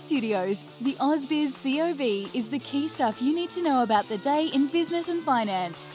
Studios, the AusBiz COB is the key stuff you need to know about the day in business and finance.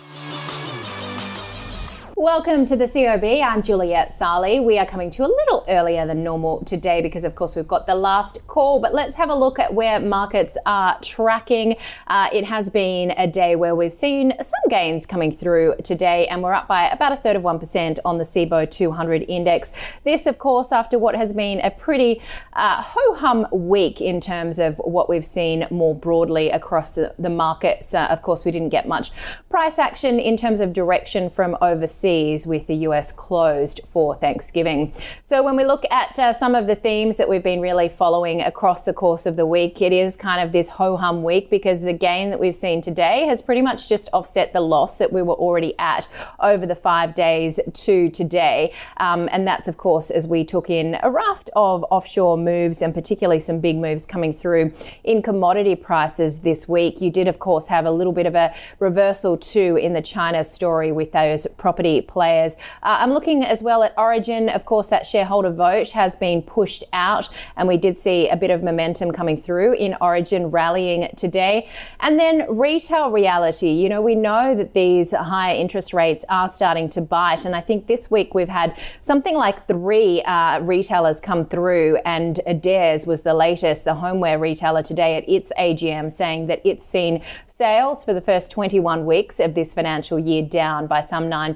Welcome to the COB. I'm Juliette Saly. We are coming to you a little earlier than normal today because, of course, we've got the last call. But let's have a look at where markets are tracking. Uh, it has been a day where we've seen some gains coming through today, and we're up by about a third of 1% on the CIBO 200 index. This, of course, after what has been a pretty uh, ho hum week in terms of what we've seen more broadly across the, the markets. Uh, of course, we didn't get much price action in terms of direction from overseas with the US closed for Thanksgiving. So, when we look at uh, some of the themes that we've been really following across the course of the week, it is kind of this ho hum week because the gain that we've seen today has pretty much just offset the loss that we were already at over the five days to today. Um, and that's, of course, as we took in a raft of offshore moves and particularly some big moves coming through in commodity prices this week. You did, of course, have a little bit of a reversal too in the China story with those property players. Uh, I'm looking as well at Origin. Of course, that shareholder vote has been pushed out, and we did see a bit of momentum coming through in Origin rallying today. And then retail reality. You know, we know that these higher interest rates are starting to bite, and I think this week we've had something like three uh, retailers come through, and Adairs was the latest, the homeware retailer today at its AGM, saying that it's seen sales for the first 21 weeks of this financial year down by some 9%.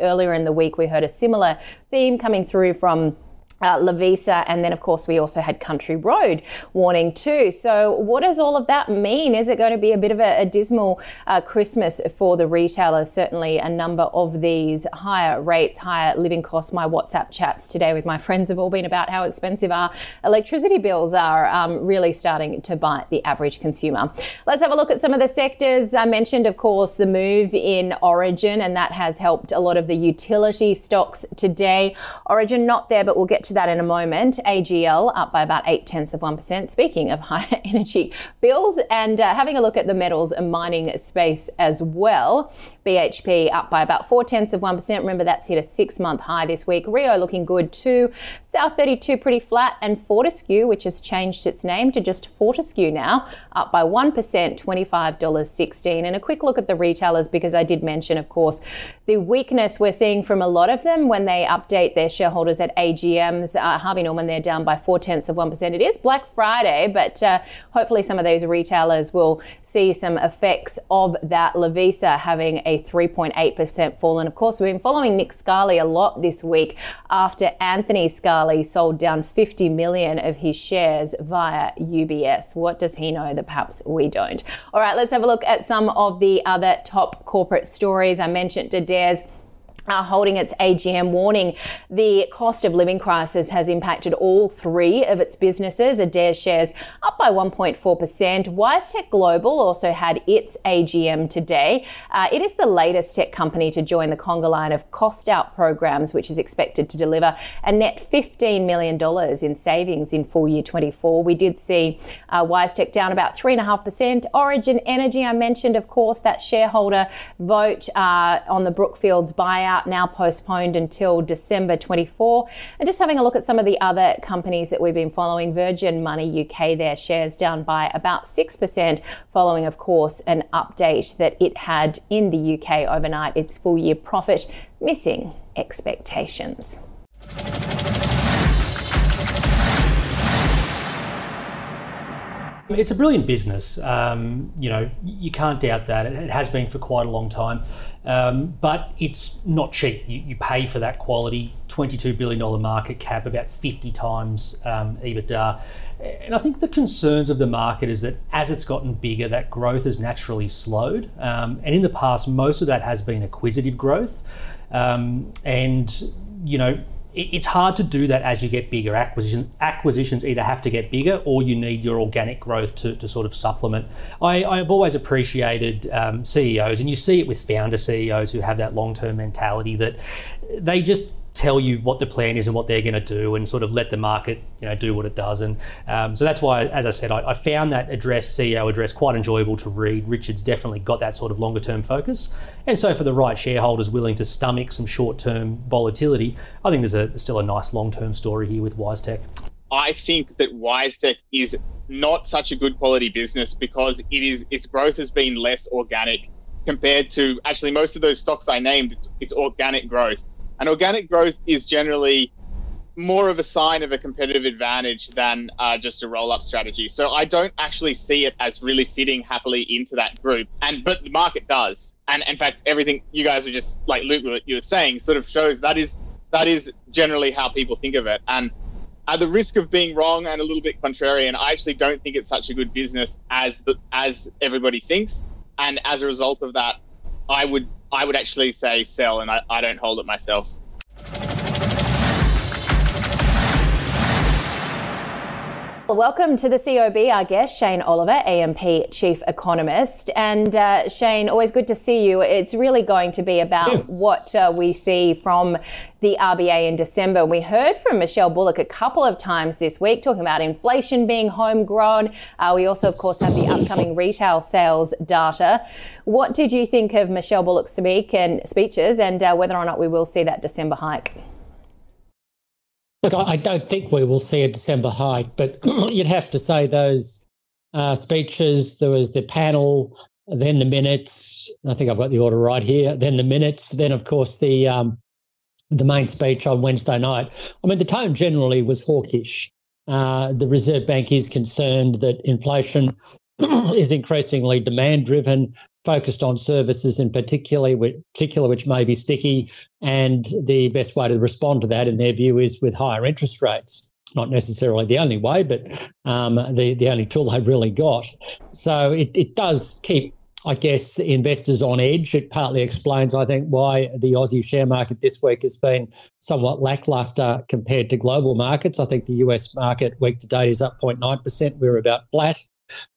Earlier in the week, we heard a similar theme coming through from uh, Lovisa, and then of course we also had Country Road warning too. So, what does all of that mean? Is it going to be a bit of a, a dismal uh, Christmas for the retailers? Certainly, a number of these higher rates, higher living costs. My WhatsApp chats today with my friends have all been about how expensive our electricity bills are, um, really starting to bite the average consumer. Let's have a look at some of the sectors. I mentioned, of course, the move in Origin, and that has helped a lot of the utility stocks today. Origin not there, but we'll get to that in a moment. AGL up by about eight tenths of 1%. Speaking of higher energy bills and uh, having a look at the metals and mining space as well. BHP up by about four tenths of 1%. Remember, that's hit a six month high this week. Rio looking good too. South 32 pretty flat. And Fortescue, which has changed its name to just Fortescue now, up by 1%, $25.16. And a quick look at the retailers because I did mention, of course, the weakness we're seeing from a lot of them when they update their shareholders at Uh, Harvey Norman, they're down by four tenths of 1%. It is Black Friday, but uh, hopefully some of those retailers will see some effects of that. Lovisa having a 3.8% fall. And of course, we've been following Nick Scali a lot this week after Anthony Scali sold down 50 million of his shares via UBS. What does he know that perhaps we don't? All right, let's have a look at some of the other top corporate stories. I mentioned Adairs holding its AGM warning the cost of living crisis has impacted all three of its businesses. Adair shares up by 1.4%. WiseTech Global also had its AGM today. Uh, it is the latest tech company to join the conga line of cost out programs, which is expected to deliver a net $15 million in savings in full year 24. We did see uh, WiseTech down about 3.5%. Origin Energy, I mentioned, of course, that shareholder vote uh, on the Brookfields buyout now postponed until December 24. And just having a look at some of the other companies that we've been following, Virgin Money UK, their shares down by about 6%, following, of course, an update that it had in the UK overnight, its full year profit missing expectations. It's a brilliant business. Um, you know, you can't doubt that. It has been for quite a long time. Um, but it's not cheap. You, you, pay for that quality. $22 billion market cap, about 50 times um, EBITDA. And I think the concerns of the market is that as it's gotten bigger, that growth has naturally slowed. Um, and in the past, most of that has been acquisitive growth. Um, and, you know, it's hard to do that as you get bigger. Acquisitions, acquisitions either have to get bigger or you need your organic growth to, to sort of supplement. I, I've always appreciated um, CEOs, and you see it with founder CEOs who have that long term mentality that they just tell you what the plan is and what they're going to do and sort of let the market you know do what it does. And um, so that's why as i said I, I, found that address ceo address quite enjoyable to read. Richard's definitely got that sort of longer term focus. And so for the right shareholders willing to stomach some short term volatility i think there's a, still a nice long term story here with wisetech. I think that wisetech is not such a good quality business because it is its growth has been less organic compared to actually most of those stocks i named it's, it's organic growth and organic growth is generally more of a sign of a competitive advantage than uh, just a roll-up strategy. So I don't actually see it as really fitting happily into that group. And but the market does. And in fact, everything you guys were just like Luke, what you were saying, sort of shows that is that is generally how people think of it. And at the risk of being wrong and a little bit contrarian, I actually don't think it's such a good business as the, as everybody thinks. And as a result of that, I would I would actually say sell, and I, I don't hold it myself. Welcome to the COB, our guest, Shane Oliver, AMP Chief Economist. And uh, Shane, always good to see you. It's really going to be about yeah. what uh, we see from the RBA in December. We heard from Michelle Bullock a couple of times this week talking about inflation being homegrown. Uh, we also, of course, have the upcoming retail sales data. What did you think of Michelle Bullock's speak and speeches and uh, whether or not we will see that December hike? Look, I don't think we will see a December hike, but you'd have to say those uh, speeches. There was the panel, then the minutes. I think I've got the order right here. Then the minutes. Then, of course, the um, the main speech on Wednesday night. I mean, the tone generally was hawkish. Uh, the Reserve Bank is concerned that inflation is increasingly demand driven focused on services in particular, particular which may be sticky. And the best way to respond to that, in their view, is with higher interest rates. Not necessarily the only way, but um, the the only tool they've really got. So it, it does keep I guess investors on edge. It partly explains, I think, why the Aussie share market this week has been somewhat lackluster compared to global markets. I think the US market week to date is up 0.9%. We're about flat.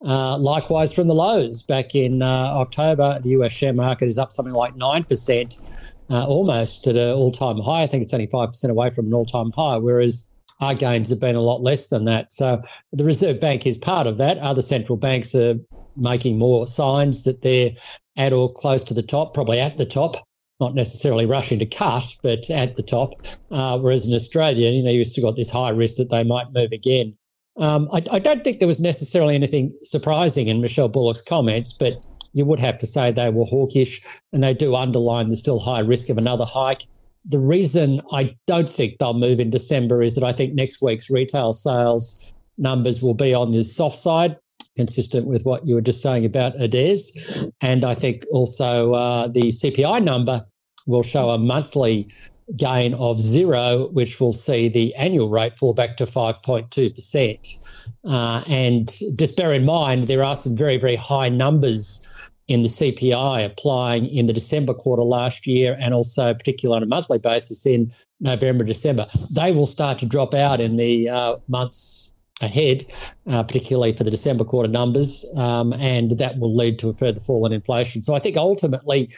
Uh, likewise, from the lows back in uh, October, the US share market is up something like 9%, uh, almost at an all time high. I think it's only 5% away from an all time high, whereas our gains have been a lot less than that. So the Reserve Bank is part of that. Other central banks are making more signs that they're at or close to the top, probably at the top. Not necessarily rushing to cut, but at the top. Uh, whereas in Australia, you know, you've still got this high risk that they might move again. Um, I, I, don't think there was necessarily anything surprising in Michelle Bullock's comments, but you would have to say they were hawkish and they do underline the still high risk of another hike. The reason I don't think they'll move in December is that I think next week's retail sales numbers will be on the soft side, consistent with what you were just saying about Adairs. And I think also uh, the CPI number will show a monthly gain of zero, which will see the annual rate fall back to 5.2%. Uh, and just bear in mind, there are some very, very high numbers in the CPI applying in the December quarter last year and also particularly on a monthly basis in November, December. They will start to drop out in the uh, months ahead, uh, particularly for the December quarter numbers, um, and that will lead to a further fall in inflation. So I think ultimately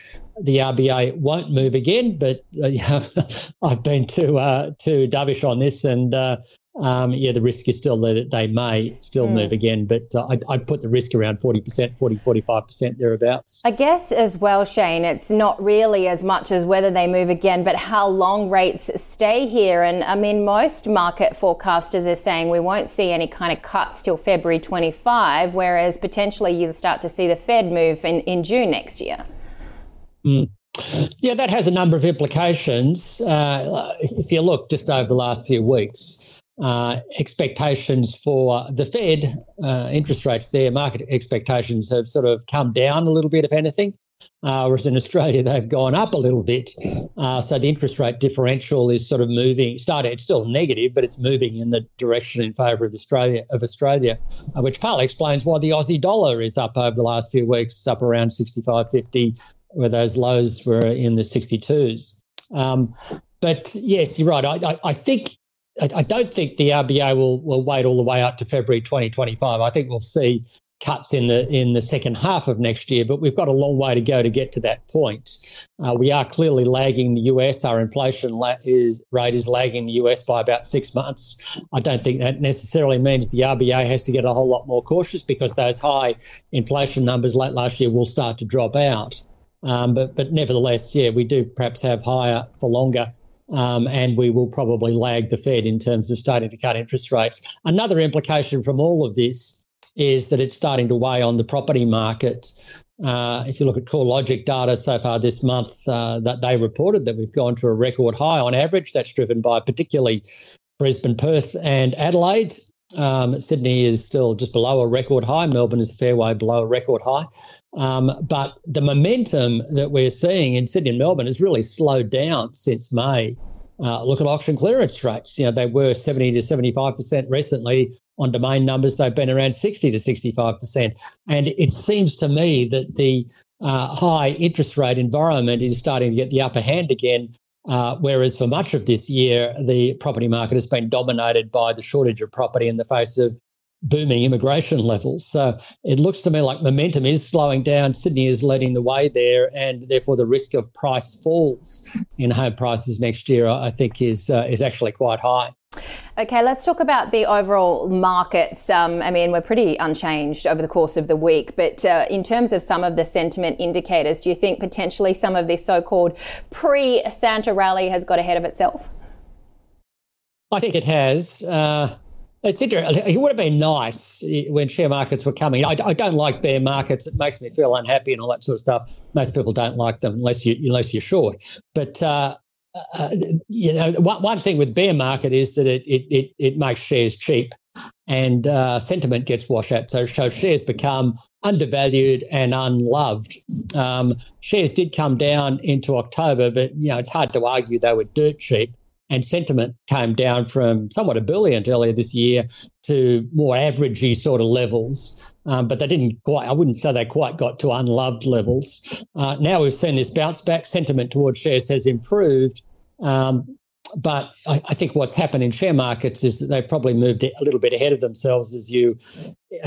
the RBA won't move again, but uh, yeah, I've been too uh, too dovish on this, and uh, um, yeah, the risk is still there that they may still mm. move again, but uh, I'd, I'd, put the risk around 40%, 40, 45% thereabouts. I guess as well, Shane, it's not really as much as whether they move again, but how long rates stay here. And I mean, most market forecasters are saying we won't see any kind of cuts till February 25, whereas potentially you'll start to see the Fed move in, in June next year. Mm. Yeah, that has a number of implications. Uh, if you look just over the last few weeks, uh, expectations for the Fed uh, interest rates, their market expectations have sort of come down a little bit, if anything. Uh, whereas in Australia, they've gone up a little bit. Uh, so the interest rate differential is sort of moving, starting, it's still negative, but it's moving in the direction in favour of Australia, of Australia uh, which partly explains why the Aussie dollar is up over the last few weeks, up around 65.50, where those lows were in the 62s. Um, but yes, you're right. I, I, I think I, don't think the RBA will, will wait all the way up to February 2025. I think we'll see cuts in the in the second half of next year, but we've got a long way to go to get to that point. Uh, we are clearly lagging the US. Our inflation la- is, rate is lagging the US by about six months. I don't think that necessarily means the RBA has to get a whole lot more cautious because those high inflation numbers late last year will start to drop out. Um, but but nevertheless, yeah, we do perhaps have higher for longer um, and we will probably lag the Fed in terms of starting to cut interest rates. Another implication from all of this is that it's starting to weigh on the property market. Uh, if you look at CoreLogic data so far this month, uh, that they reported that we've gone to a record high on average. That's driven by particularly Brisbane, Perth, and Adelaide. Um, Sydney is still just below a record high. Melbourne is a fair way below a record high. Um, but the momentum that we're seeing in Sydney and Melbourne has really slowed down since May. Uh, look at auction clearance rates. You know, they were 70 to 75% recently. On domain numbers, they've been around 60 to 65%. And it seems to me that the uh, high interest rate environment is starting to get the upper hand again. Uh, whereas for much of this year, the property market has been dominated by the shortage of property in the face of booming immigration levels. So it looks to me like momentum is slowing down. Sydney is leading the way there, and therefore the risk of price falls in home prices next year, I think, is uh, is actually quite high. Okay, let's talk about the overall markets. Um, I mean, we're pretty unchanged over the course of the week, but uh, in terms of some of the sentiment indicators, do you think potentially some of this so called pre Santa rally has got ahead of itself? I think it has. Uh, it's interesting. It would have been nice when share markets were coming. I, I, don't like bear markets. It makes me feel unhappy and all that sort of stuff. Most people don't like them unless you unless you're short. But uh, uh, you know, one, one thing with bear market is that it it it, it makes shares cheap, and uh, sentiment gets washed out. So, so shares become undervalued and unloved. Um, shares did come down into October, but you know it's hard to argue they were dirt cheap and sentiment came down from somewhat ebullient earlier this year to more averagey sort of levels. Um, but they didn't quite, I wouldn't say they quite got to unloved levels. Uh, now we've seen this bounce back. Sentiment towards shares has improved. Um, but I, I, think what's happened in share markets is that they've probably moved a little bit ahead of themselves, as you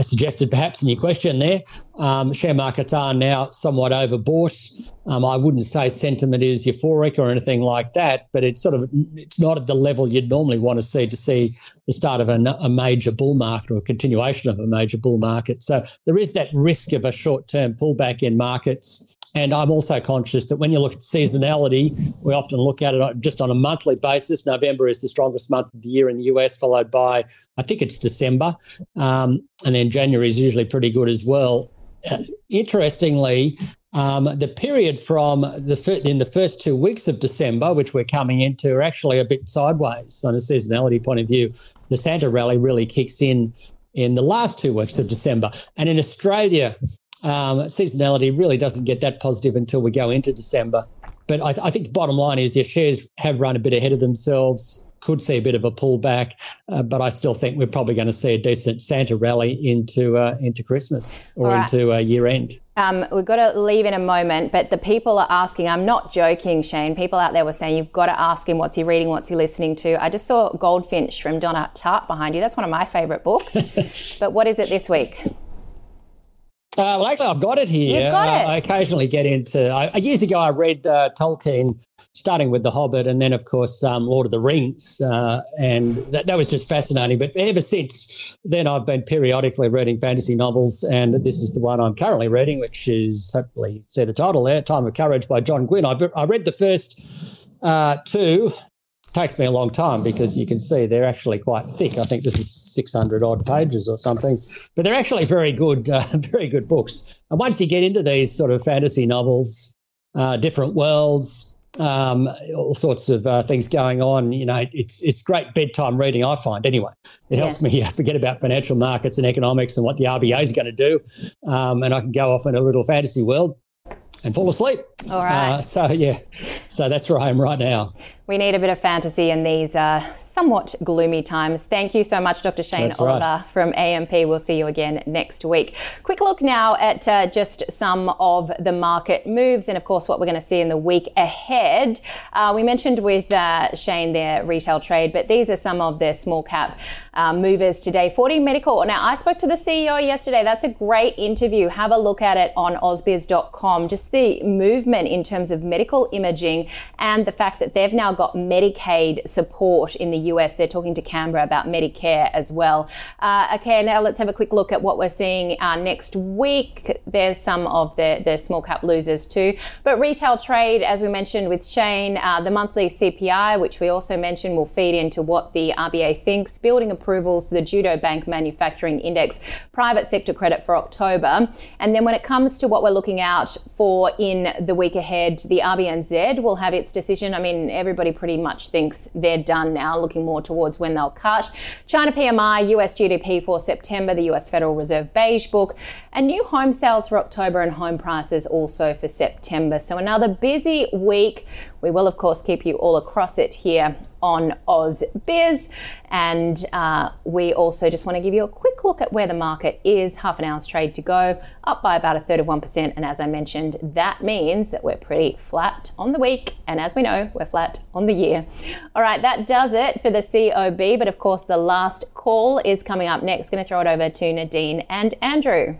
suggested perhaps in your question there. Um, share markets are now somewhat overbought. Um, I wouldn't say sentiment is euphoric or anything like that, but it's sort of it's not at the level you'd normally want to see to see the start of a, a major bull market or a continuation of a major bull market. So there is that risk of a short-term pullback in markets. And I'm also conscious that when you look at seasonality, we often look at it just on a monthly basis. November is the strongest month of the year in the US, followed by, I think it's December. Um, and then January is usually pretty good as well. Uh, interestingly, um, the period from the in the first two weeks of December, which we're coming into, are actually a bit sideways on a seasonality point of view. The Santa rally really kicks in in the last two weeks of December, and in Australia, um, seasonality really doesn't get that positive until we go into December. But I, I, think the bottom line is, your shares have run a bit ahead of themselves. Could see a bit of a pullback, uh, but I still think we're probably going to see a decent Santa rally into uh, into Christmas or right. into uh, year end. Um, we've got to leave in a moment, but the people are asking. I'm not joking, Shane. People out there were saying you've got to ask him what's he reading, what's he listening to. I just saw Goldfinch from Donna Tartt behind you. That's one of my favourite books. but what is it this week? Uh, well, actually, I've got it here. You've got uh, it. I occasionally get into. I, years ago, I read uh, Tolkien, starting with The Hobbit, and then, of course, um, Lord of the Rings, uh, and that, that was just fascinating. But ever since then, I've been periodically reading fantasy novels, and this is the one I'm currently reading, which is hopefully see the title there, "Time of Courage" by John Gwynne. I've, I read the first uh, two takes me a long time because you can see they're actually quite thick. I think this is 600 odd pages or something, but they're actually very good, uh, very good books. And once you get into these sort of fantasy novels, uh, different worlds, um, all sorts of uh, things going on. You know, it's it's great bedtime reading. I find anyway. It yeah. helps me forget about financial markets and economics and what the RBA is going to do, um, and I can go off in a little fantasy world and fall asleep. All right. Uh, so yeah, so that's where I am right now. We need a bit of fantasy in these uh, somewhat gloomy times. Thank you so much, Dr. Shane That's Oliver right. from AMP. We'll see you again next week. Quick look now at uh, just some of the market moves and, of course, what we're going to see in the week ahead. Uh, we mentioned with uh, Shane their retail trade, but these are some of their small cap uh, movers today. 4D Medical. Now, I spoke to the CEO yesterday. That's a great interview. Have a look at it on ausbiz.com. Just the movement in terms of medical imaging and the fact that they've now got Medicaid support in the US. They're talking to Canberra about Medicare as well. Uh, okay, now let's have a quick look at what we're seeing uh, next week. There's some of the, the small cap losers too. But retail trade, as we mentioned with Shane, uh, the monthly CPI, which we also mentioned will feed into what the RBA thinks, building approvals, the Judo Bank Manufacturing Index, private sector credit for October. And then when it comes to what we're looking out for in the week ahead, the RBNZ will have its decision. I mean, everybody everybody pretty much thinks they're done now, looking more towards when they'll cut. China PMI, US GDP for September, the US Federal Reserve Beige Book, and new home sales for October and home prices also for September. So another busy week. We will, of course, keep you all across it here on Oz Biz. And uh, we also just want to give you a quick look at where the market is. Half an hour's trade to go, up by about a third of 1%. And as I mentioned, that means that we're pretty flat on the week. And as we know, we're flat on the year. All right, that does it for the COB. But of course, the last call is coming up next. Going to throw it over to Nadine and Andrew.